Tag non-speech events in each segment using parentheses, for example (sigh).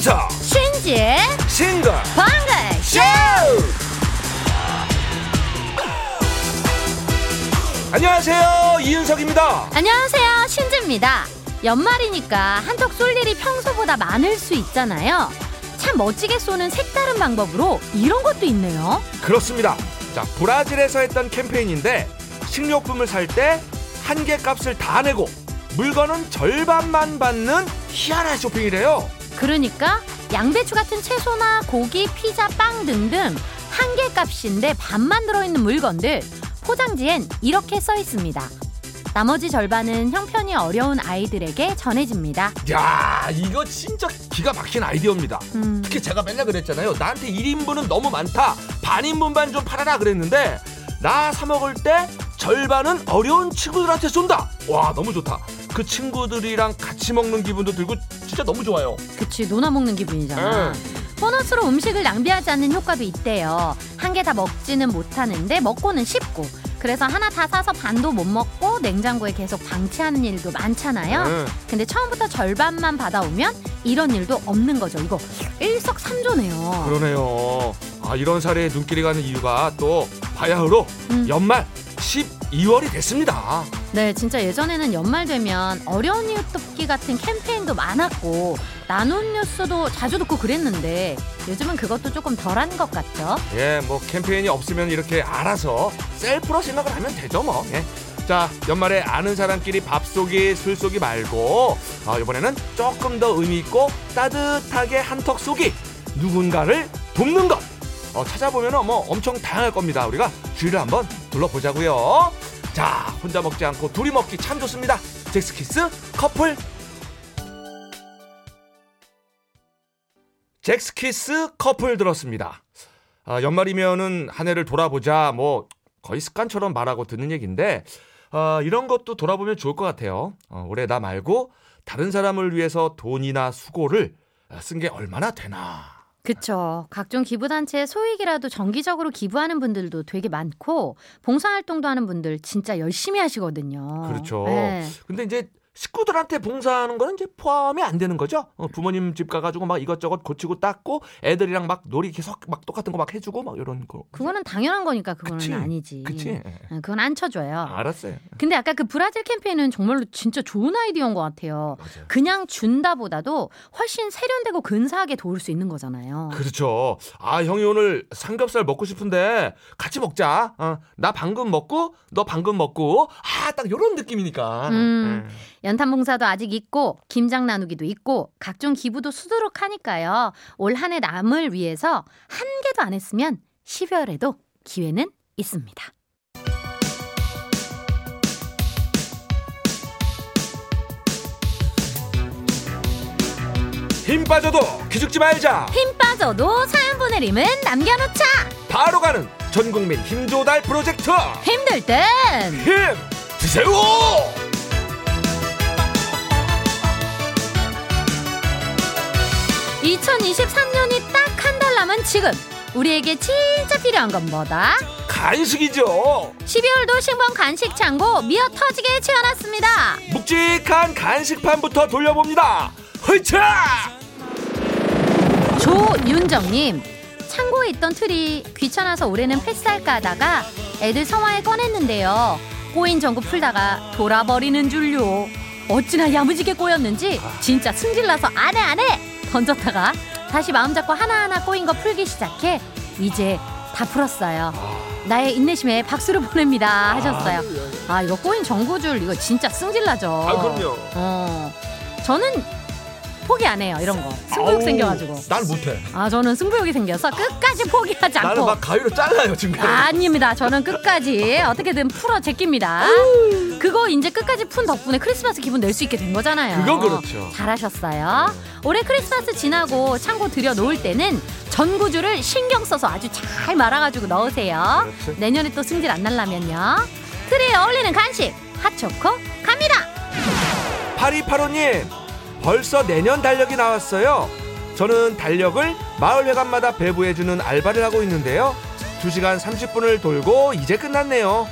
이윤석 신지의 싱글 방글. 쇼! 안녕하세요. 이윤석입니다. 안녕하세요. 신지입니다. 연말이니까 한턱 쏠 일이 평소보다 많을 수 있잖아요. 참 멋지게 쏘는 색다른 방법으로 이런 것도 있네요. 그렇습니다. 자 브라질에서 했던 캠페인인데 식료품을 살 때 한 개 값을 다 내고 물건은 절반만 받는 희한한 쇼핑이래요 그러니까 양배추 같은 채소나 고기, 피자, 빵 등등 한 개 값인데 반만 들어있는 물건들 포장지엔 이렇게 써 있습니다. 나머지 절반은 형편이 어려운 아이들에게 전해집니다. 야 이거 진짜 기가 막힌 아이디어입니다 음, 특히 제가 맨날 그랬잖아요. 나한테 1인분은 너무 많다. 반인분만 좀 팔아라 그랬는데 나 사 먹을 때 절반은 어려운 친구들한테 쏜다. 와 너무 좋다. 그 친구들이랑 같이 먹는 기분도 들고 진짜 너무 좋아요. 그치 논아 먹는 기분이잖아. 보너스로 음식을 낭비하지 않는 효과도 있대요. 한 개 다 먹지는 못하는데 먹고는 쉽고. 그래서 하나 다 사서 반도 못 먹고 냉장고에 계속 방치하는 일도 많잖아요. 응. 근데 처음부터 절반만 받아오면 이런 일도 없는 거죠. 이거 일석삼조네요. 그러네요. 아 이런 사례에 눈길이 가는 이유가 또 바야흐로 음. 연말 12월이 됐습니다. 네, 진짜 예전에는 연말 되면 어려운 이웃 돕기 같은 캠페인도 많았고 나눔 뉴스도 자주 듣고 그랬는데 요즘은 그것도 조금 덜한 것 같죠. 예, 뭐 캠페인이 없으면 이렇게 알아서 셀프로 생각을 하면 되죠, 뭐. 예. 자, 연말에 아는 사람끼리 밥 쏘기, 술 쏘기 말고 어, 이번에는 조금 더 의미 있고 따뜻하게 한턱 쏘기, 누군가를 돕는 것. 어, 찾아보면 뭐 엄청 다양할 겁니다. 우리가 주위를 한번 둘러보자고요. 자, 혼자 먹지 않고 둘이 먹기 참 좋습니다. 잭스키스 커플 잭스키스 커플 들었습니다. 아, 연말이면은 한 해를 돌아보자 뭐 거의 습관처럼 말하고 듣는 얘기인데 아, 이런 것도 돌아보면 좋을 것 같아요. 어, 올해 나 말고 다른 사람을 위해서 돈이나 수고를 쓴 게 얼마나 되나. 그쵸. 각종 기부단체에 소액이라도 정기적으로 기부하는 분들도 되게 많고 봉사활동도 하는 분들 진짜 열심히 하시거든요. 그렇죠. 네. 근데 이제 식구들한테 봉사하는 거는 이제 포함이 안 되는 거죠. 어, 부모님 집 가가지고 막 이것저것 고치고 닦고 애들이랑 막 놀이 계속 막 똑같은 거 막 해주고 막 이런 거. 그거는 당연한 거니까 그거는 그치. 아니지. 그치? 어, 그건 안 쳐줘요. 알았어요. 근데 아까 그 브라질 캠페인은 정말로 진짜 좋은 아이디어인 것 같아요. 맞아요. 그냥 준다보다도 훨씬 세련되고 근사하게 도울 수 있는 거잖아요. 그렇죠. 아 형이 오늘 삼겹살 먹고 싶은데 같이 먹자. 어, 나 방금 먹고 너 방금 먹고 아 딱 이런 느낌이니까. 음. 음. 연탄 봉사도 아직 있고 김장 나누기도 있고 각종 기부도 수두룩 하니까요. 올 한 해 남을 위해서 한 개도 안 했으면 12월에도 기회는 있습니다. 힘 빠져도 기죽지 말자. 힘 빠져도 사연 보내림은 남겨놓자. 바로 가는 전국민 힘조달 프로젝트. 힘들 땐 힘 드세요. 2023년이 딱 한 달 남은 지금 우리에게 진짜 필요한 건 뭐다? 간식이죠. 12월도 신봉 간식 창고 미어 터지게 채워놨습니다. 묵직한 간식판부터 돌려봅니다. 헐차! 조윤정님 창고에 있던 틀이 귀찮아서 올해는 패스할까 하다가 애들 성화에 꺼냈는데요. 꼬인 전구 풀다가 돌아버리는 줄요. 어찌나 야무지게 꼬였는지 진짜 승질나서 안해 안해 던졌다가 다시 마음 잡고 하나하나 꼬인 거 풀기 시작해 이제 다 풀었어요. 나의 인내심에 박수를 보냅니다 하셨어요. 아 이거 꼬인 전구줄 이거 진짜 승질나죠. 아 그럼요. 어 저는 포기 안 해요 이런 거. 승부욕 아우, 생겨가지고. 난 못해. 아 저는 승부욕이 생겨서 끝까지 포기하지 나는 않고 막 가위로 잘라요 지금. 아닙니다. 저는 끝까지 어떻게든 풀어 제낍니다. 그거 이제 끝까지 푼 덕분에 크리스마스 기분 낼 수 있게 된 거잖아요. 그건 그렇죠. 잘하셨어요. 올해 크리스마스 지나고 창고 들여 놓을 때는 전구줄을 신경 써서 아주 잘 말아가지고 넣으세요. 그렇지. 내년에 또 승질 안 날라면요. 트리에 어울리는 간식 핫초코 갑니다. 8285님 벌써 내년 달력이 나왔어요. 저는 달력을 마을 회관마다 배부해주는 알바를 하고 있는데요. 2시간 30분을 돌고 이제 끝났네요.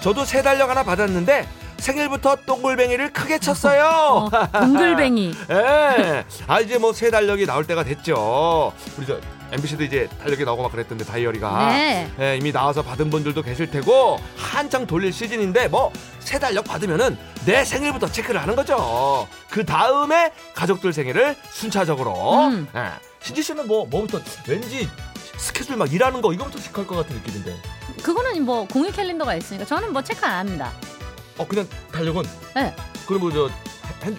저도 새 달력 하나 받았는데 생일부터 동글뱅이를 크게 쳤어요. (laughs) 어, 동글뱅이. (laughs) 예. 아 이제 뭐 새 달력이 나올 때가 됐죠. 우리 저 MBC도 이제 달력이 나오고 막 그랬던데 다이어리가 네. 예, 이미 나와서 받은 분들도 계실 테고 한창 돌릴 시즌인데 뭐 새 달력 받으면은 내 생일부터 체크를 하는 거죠. 그 다음에 가족들 생일을 순차적으로. 음. 예. 신지 씨는 뭐 뭐부터 왠지 스케줄 막 일하는 거 이거부터 체크할 것 같은 느낌인데. 그거는 뭐 공유 캘린더가 있으니까 저는 뭐 체크 안 합니다. 어 그냥 달력은 네. 그리고 저 핸-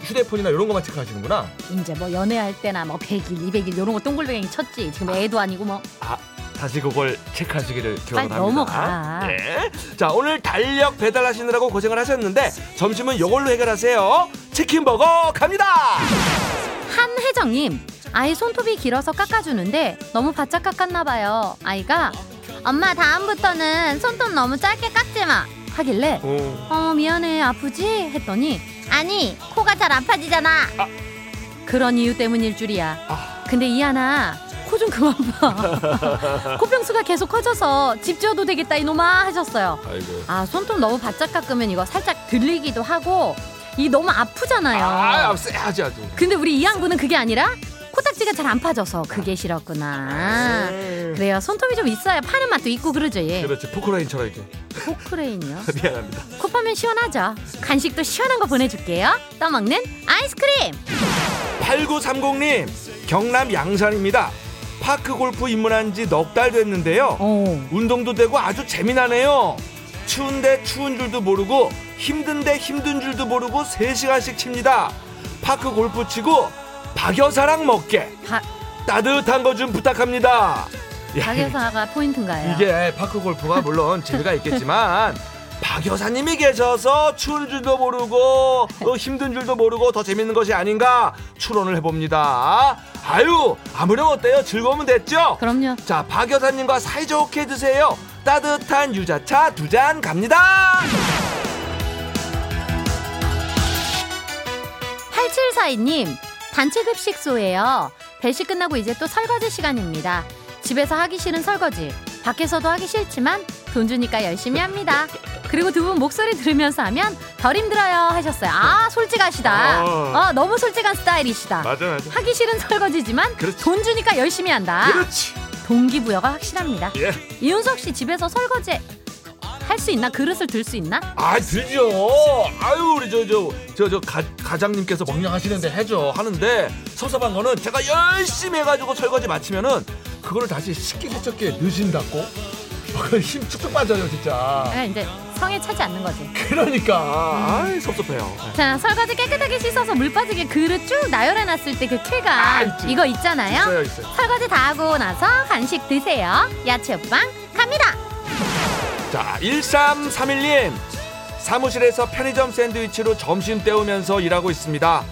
휴대폰이나 이런 것만 체크하시는구나. 이제 뭐 연애할 때나 뭐 100일, 200일 이런 거 동글뱅이 쳤지. 지금 애도 아니고 뭐. 아 다시 그걸 체크하시기를 기원합니다. 넘어가. 네. 자 오늘 달력 배달하시느라고 고생을 하셨는데 점심은 이걸로 해결하세요. 치킨버거 갑니다. 한혜정님, 아이 손톱이 길어서 깎아주는데 너무 바짝 깎았나 봐요. 아이가 엄마 다음부터는 손톱 너무 짧게 깎지 마 하길래 어. 어 미안해 아프지 했더니 아니 코가 잘 안 파지잖아. 아. 그런 이유 때문일 줄이야. 아. 근데 이하나 코 좀 그만 봐. (laughs) 코병수가 계속 커져서 집 지어도 되겠다 이놈아 하셨어요. 아이고. 아 손톱 너무 바짝 깎으면 이거 살짝 들리기도 하고 이 너무 아프잖아요. 아, 쎄하지 아주. 근데 우리 이 양분은 그게 아니라 코딱지가 잘 안 파져서 그게 싫었구나. 그래요. 손톱이 좀 있어야 파는 맛도 있고 그러죠. 예. 그렇지 포크라인처럼 이렇게. 포크레인이요. (laughs) 미안합니다. 코 파면 시원하죠. 간식도 시원한 거 보내줄게요. 떠먹는 아이스크림. 8930님 경남 양산입니다. 파크 골프 입문한 지 넉 달 됐는데요. 오. 운동도 되고 아주 재미나네요. 추운데 추운 줄도 모르고 힘든데 힘든 줄도 모르고 3시간씩 칩니다. 파크 골프 치고 박여사랑 먹게 박 따뜻한 거 좀 부탁합니다. 야, 박여사가 포인트인가요? 이게 파크 골프가 물론 (laughs) 재미가 있겠지만 박 여사님이 계셔서 추운 줄도 모르고 어, 힘든 줄도 모르고 더 재밌는 것이 아닌가 추론을 해봅니다. 아유 아무렴 어때요? 즐거우면 됐죠? 그럼요. 자, 박 여사님과 사이좋게 드세요. 따뜻한 유자차 두 잔 갑니다. 8742님, 단체 급식소예요. 배식 끝나고 이제 또 설거지 시간입니다. 집에서 하기 싫은 설거지, 밖에서도 하기 싫지만 돈 주니까 열심히 합니다. 그리고 두 분 목소리 들으면서 하면 덜 힘들어요 하셨어요. 아, 솔직하시다. 어. 어, 너무 솔직한 스타일이시다. 맞아, 맞아. 하기 싫은 설거지지만 그렇지. 돈 주니까 열심히 한다. 그렇지. 동기부여가 확실합니다. 예. 이윤석 씨 집에서 설거지 할 수 있나? 그릇을 들 수 있나? 아, 들죠. 아유, 우리 저 저 저 저 가장님께서 명령하시는데 해줘 하는데 섭섭한 거는 제가 열심히 해가지고 설거지 마치면은 그거를 다시 식기 세척기에 넣으신다고. (laughs) 아, 힘 쭉쭉 빠져요, 진짜. 아, 이제 성에 차지 않는 거지. 그러니까, 아이 섭섭해요. 자, 설거지 깨끗하게 씻어서 물 빠지게 그릇 쭉 나열해 놨을 때 그 쾌감. 아, 있지. 이거 있잖아요. 있어요, 있어요. 설거지 다 하고 나서 간식 드세요. 야채빵 갑니다. 자, 1331님. 사무실에서 편의점 샌드위치로 점심 때우면서 일하고 있습니다.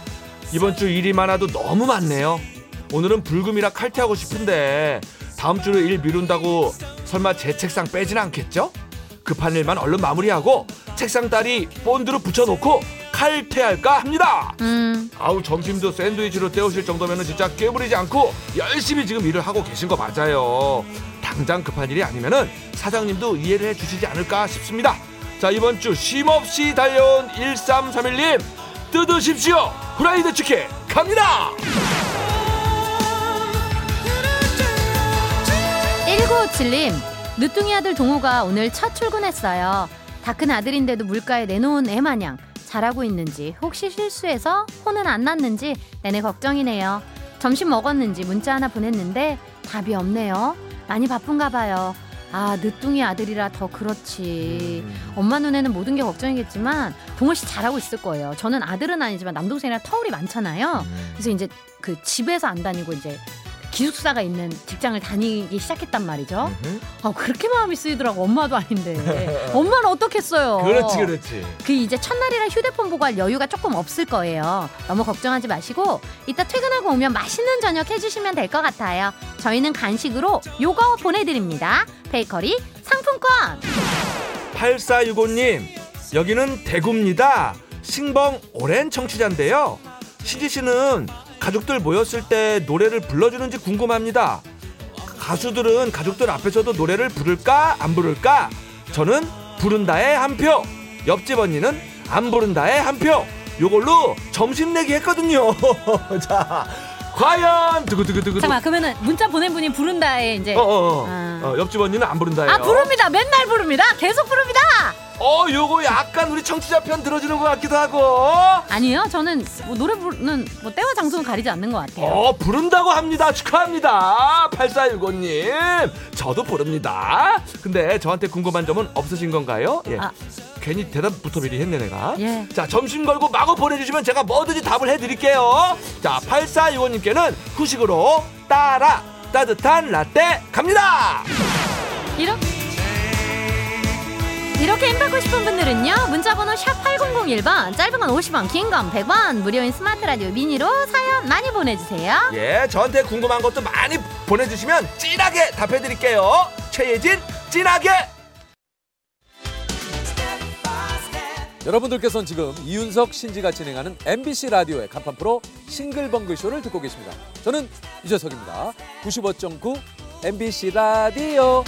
이번 주 일이 많아도 너무 많네요. 오늘은 불금이라 칼퇴하고 싶은데 다음 주로 일 미룬다고 설마 제 책상 빼진 않겠죠? 급한 일만 얼른 마무리하고 책상 다리 본드로 붙여놓고 칼퇴할까 합니다. 음, 아우 점심도 샌드위치로 때우실 정도면 진짜 깨부리지 않고 열심히 지금 일을 하고 계신 거 맞아요. 당장 급한 일이 아니면은 사장님도 이해를 해 주시지 않을까 싶습니다. 자 이번 주 쉼없이 달려온 1331님 뜯으십시오. 후라이드 치킨 갑니다. 1957님. 늦둥이 아들 동호가 오늘 첫 출근했어요. 다 큰 아들인데도 물가에 내놓은 애 마냥 잘하고 있는지 혹시 실수해서 혼은 안 났는지 내내 걱정이네요. 점심 먹었는지 문자 하나 보냈는데 답이 없네요. 많이 바쁜가 봐요. 아, 늦둥이 아들이라 더 그렇지. 엄마 눈에는 모든 게 걱정이겠지만 동호 씨 잘하고 있을 거예요. 저는 아들은 아니지만 남동생이랑 터울이 많잖아요. 그래서 이제 그 집에서 안 다니고 이제 기숙사가 있는 직장을 다니기 시작했단 말이죠. 아 그렇게 마음이 쓰이더라고 엄마도 아닌데 (laughs) 엄마는 어떻겠어요. 그렇지 그렇지. 그 이제 첫날이라 휴대폰 보고 할 여유가 조금 없을 거예요. 너무 걱정하지 마시고 이따 퇴근하고 오면 맛있는 저녁 해주시면 될 것 같아요. 저희는 간식으로 요거 보내드립니다. 베이커리 상품권. 8465님 여기는 대구입니다. 신봉 오랜 청취자인데요. 신지 씨는 가족들 모였을 때 노래를 불러주는지 궁금합니다. 가수들은 가족들 앞에서도 노래를 부를까 안 부를까? 저는 부른다에 한 표. 옆집 언니는 안 부른다에 한 표. 요걸로 점심 내기 했거든요. (laughs) 자, 과연 두구두구두구. 잠깐만 그러면은 문자 보낸 분이 부른다에 이제 어, 어, 어. 아. 어, 옆집 언니는 안 부른다예요. 아 부릅니다 맨날 부릅니다 계속 부릅니다 어, 요거 약간 우리 청취자 편 들어주는 것 같기도 하고. 아니요 저는 뭐 노래 부르는 뭐 때와 장소는 가리지 않는 것 같아요 어, 부른다고 합니다. 축하합니다. 8465님. 저도 부릅니다. 근데 저한테 궁금한 점은 없으신 건가요? 예. 아. 괜히 대답부터 미리 했네, 내가. 예. 자, 점심 걸고 마구 보내주시면 제가 뭐든지 답을 해드릴게요. 자, 8465님께는 후식으로 따라 따뜻한 라떼 갑니다! 이렇게 이렇게 힘 받고 싶은 분들은요 문자번호 샵 8001번 짧은 건 50원 긴 건 100원 무료인 스마트 라디오 미니로 사연 많이 보내주세요 예, 저한테 궁금한 것도 많이 보내주시면 찐하게 답해드릴게요. 최예진, 찐하게! 여러분들께서는 지금 이윤석 신지가 진행하는 MBC 라디오의 간판 프로 싱글벙글 쇼를 듣고 계십니다. 저는 유재석입니다. 95.9 MBC 라디오.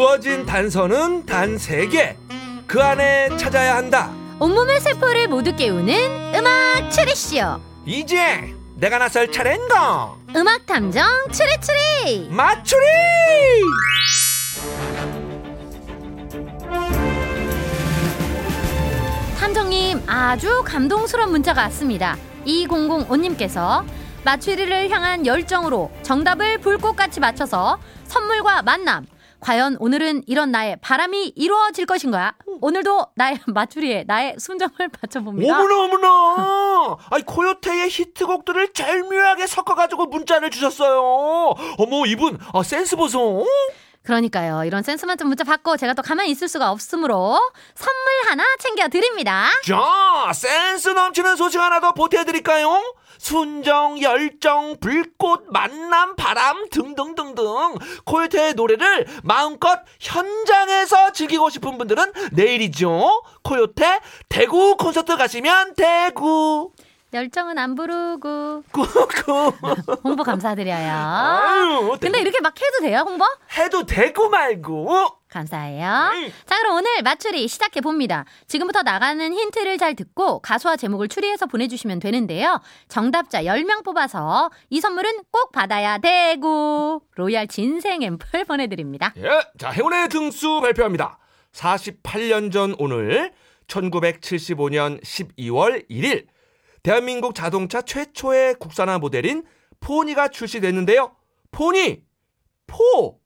주어진 단서는 단 세개그 안에 찾아야 한다. 온몸의 세포를 모두 깨우는 음악 추리쇼 이제 내가 나설 차례인가? 음악 탐정 추리추리 맞추리! 탐정님 아주 감동스러운 문자가 왔습니다 2005님께서 맞추리를 향한 열정으로 정답을 불꽃같이 맞춰서 선물과 만남 과연 오늘은 이런 나의 바람이 이루어질 것인가 오늘도 나의 맞추리에 나의 순정을 (laughs) 맞춰봅니다 어머나 어머나! 아니 코요테의 히트곡들을 절묘하게 섞어가지고 문자를 주셨어요. 어머 이분 아, 센스 보소. 그러니까요 이런 센스 만점 문자 받고 제가 또 가만히 있을 수가 없으므로 선물 하나 챙겨드립니다 자 센스 넘치는 소식 하나 더 보태드릴까요? 순정, 열정, 불꽃, 만남, 바람 등등등등 코요테의 노래를 마음껏 현장에서 즐기고 싶은 분들은 내일이죠. 코요테 대구 콘서트 가시면 대구 열정은 안 부르고 꾸꾸 (laughs) 홍보 감사드려요 아유 근데 이렇게 막 해도 돼요 홍보? 해도 되고 말고 감사해요. 음. 자, 그럼 오늘 맞추리 시작해 봅니다. 지금부터 나가는 힌트를 잘 듣고 가수와 제목을 추리해서 보내주시면 되는데요. 정답자 10명 뽑아서 이 선물은 꼭 받아야 되고 로얄 진생 앰플 보내드립니다. 예, 자 행운의 등수 발표합니다. 48년 전 오늘 1975년 12월 1일 대한민국 자동차 최초의 국산화 모델인 포니가 출시됐는데요. 포니 포.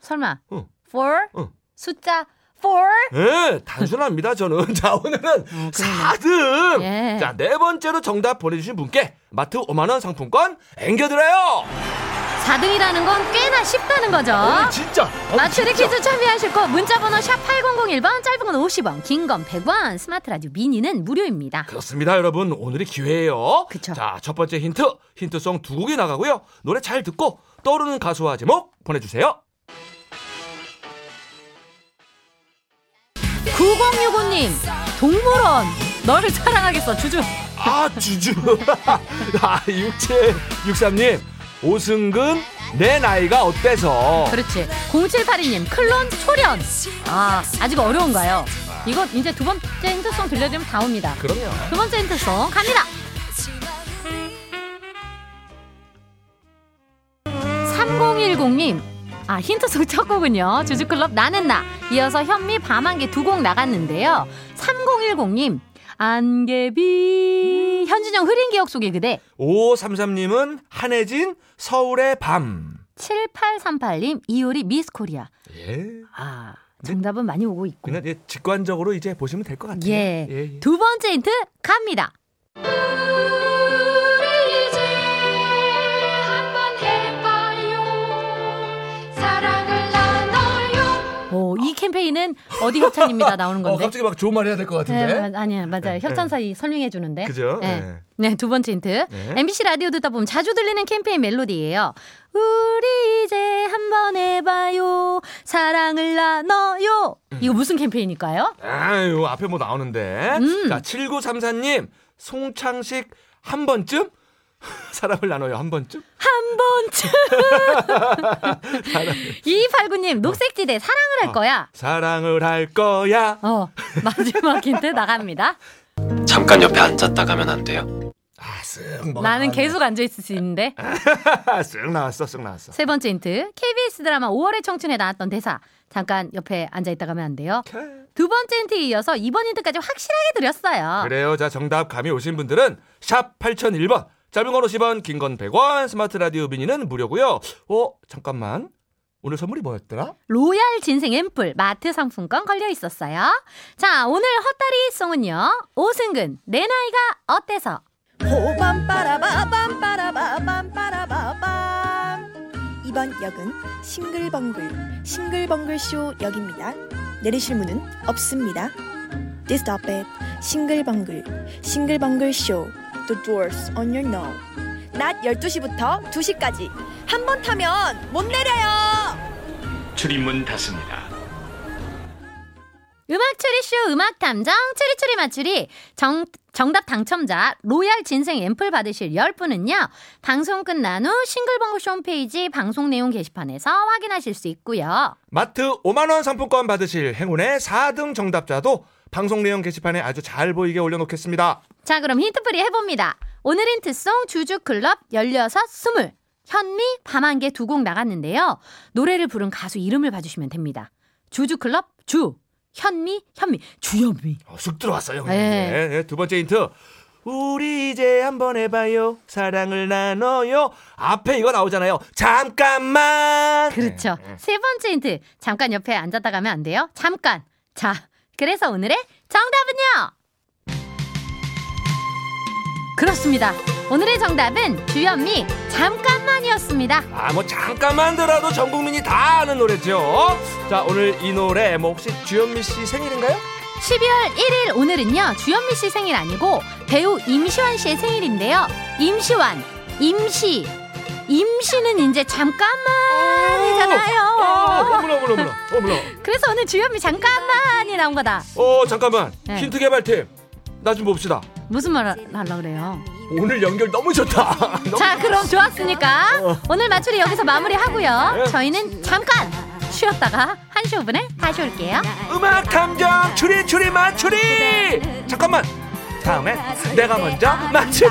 설마 응. for 응. 숫자 4? 예, 단순합니다. 저는 (laughs) 자 오늘은 어, 그러네. 4등. 예. 자 네 번째로 정답 보내주신 분께 마트 5만 원 상품권 앵겨드려요. 4등이라는 건 꽤나 쉽다는 거죠. 어, 진짜. 어, 진짜. 퀴즈 참여하실 거 문자번호 샵 8001번 짧은 건 50원 긴 건 100원 스마트 라디오 미니는 무료입니다. 그렇습니다, 여러분. 오늘이 기회예요. 그쵸. 자, 첫 번째 힌트. 힌트송 두 곡이 나가고요. 노래 잘 듣고 떠오르는 가수와 제목 보내주세요. 9065님 동물원 너를 사랑하겠어 주주 아, 주주. (laughs) 아, 6763님. 오승근, 내 나이가 어때서? 그렇지. 0782님 클론 소련. 아 아직 어려운가요? 이거 이제 두 번째 힌트송 들려드리면 다 옵니다. 그럼요. 두 번째 힌트송 갑니다. 3010님 아 힌트송 첫 곡은요. 주주클럽 나는 나. 이어서 현미 밤한개 두 곡 나갔는데요. 3010님 안개비 현진영 흐린 기억 속의 그대 5533님은 한혜진, 서울의 밤. 7838님 이효리 미스 코리아 예. 아 정답은 많이 오고 있고 그냥 이제 직관적으로 이제 보시면 될 것 같아요. 예. 예, 예. 두 번째 힌트 갑니다. 어디 협찬입니다 나오는 (laughs) 어, 건데. 갑자기 막 좋은 말 해야 될 것 같은데. 네, 마- 아니야 맞아요. 협찬 사 이 설명해 주는데. 그죠? 네. 네. 네, 두 번째 힌트. 네. MBC 라디오 듣다 보면 자주 들리는 캠페인 멜로디예요. 우리 이제 한번 해봐요. 사랑을 나눠요. 음. 이거 무슨 캠페인일까요? 아유, 앞에 뭐 나오는데. 음. 자, 7934님, 송창식 한 번쯤? (laughs) 사랑을 나눠요 한 번쯤? 한 번쯤. (laughs) 2289님, 녹색지대 사랑을 할 어. 거야. 사랑을 할 거야. 어, 마지막 힌트 나갑니다. 잠깐 옆에 앉았다 가면 안 돼요? 아, 쓱 뭐. 나는 계속 앉아 있을 수 있는데. (laughs) 쓱 나왔어, 쓱 나왔어. 세 번째 힌트. KBS 드라마 5월의 청춘에 나왔던 대사. 잠깐 옆에 앉아 있다 가면 안 돼요. 두 번째 힌트에 이어서 이번 힌트까지 확실하게 드렸어요. 그래요. 자, 정답 감이 오신 분들은 샵 8001번. 짧은 건 50원, 긴 건 100원, 스마트 라디오 미니는 무료고요. 어, 잠깐만. 오늘 선물이 뭐였더라? 로얄 진생 앰플 마트 상품권 걸려 있었어요. 자, 오늘 헛다리 송은요. 오승근, 내 나이가 어때서? 호밤빠라바밤빠라바밤빠라바밤 이번 역은 싱글벙글 싱글벙글쇼 역입니다. 내리실 문은 없습니다. This stop at 싱글벙글 싱글벙글쇼 The doors on your no 낮 12시부터 2시까지 한 번 타면 못 내려요. 출입문 닫습니다. 음악 추리쇼 음악 탐정 추리추리 맞추리 정, 정답 당첨자 로얄 진생 앰플 받으실 10분은요. 방송 끝난 후 싱글벙글쇼 홈페이지 방송 내용 게시판에서 확인하실 수 있고요. 마트 5만 원 상품권 받으실 행운의 4등 정답자도 방송 내용 게시판에 아주 잘 보이게 올려놓겠습니다. 자, 그럼 힌트풀이 해봅니다. 오늘 힌트송 주주클럽 16, 20. 현미, 밤한개 두 곡 나갔는데요. 노래를 부른 가수 이름을 봐주시면 됩니다. 주주클럽 주, 현미, 현미, 주현미. 어, 쑥 들어왔어요. 네. 네. 네, 두 번째 힌트. 우리 이제 한번 해봐요. 사랑을 나눠요. 앞에 이거 나오잖아요. 잠깐만. 그렇죠. 네, 네. 세 번째 힌트. 잠깐 옆에 앉았다 가면 안 돼요. 잠깐. 자, 그래서 오늘의 정답은요. 그렇습니다. 오늘의 정답은 주현미 잠깐만이었습니다. 아, 뭐 잠깐만 들어도 전 국민이 다 아는 노래죠. 자, 오늘 이 노래 뭐 혹시 주현미 씨 생일인가요? 12월 1일 오늘은요 주현미 씨 생일 아니고 배우 임시완 씨의 생일인데요 임시완 임시 임시는 이제 잠깐만이잖 어, 어머나, 어머나, 어머나, 어머나. 그래서 오늘 주현미 잠깐만이 나온 거다 어, 잠깐만. 네. 힌트 개발팀. 나 좀 봅시다. 무슨 말 하려 그래요 오늘 연결 너무 좋다. (laughs) 너무 자 그럼 좋았으니까 어. 오늘 마추리 여기서 마무리하고요 네. 저희는 잠깐 쉬었다가 1시 5분에 다시 올게요 음악 탐정 추리 추리 맞추리 잠깐만 다음에 내가 먼저 되자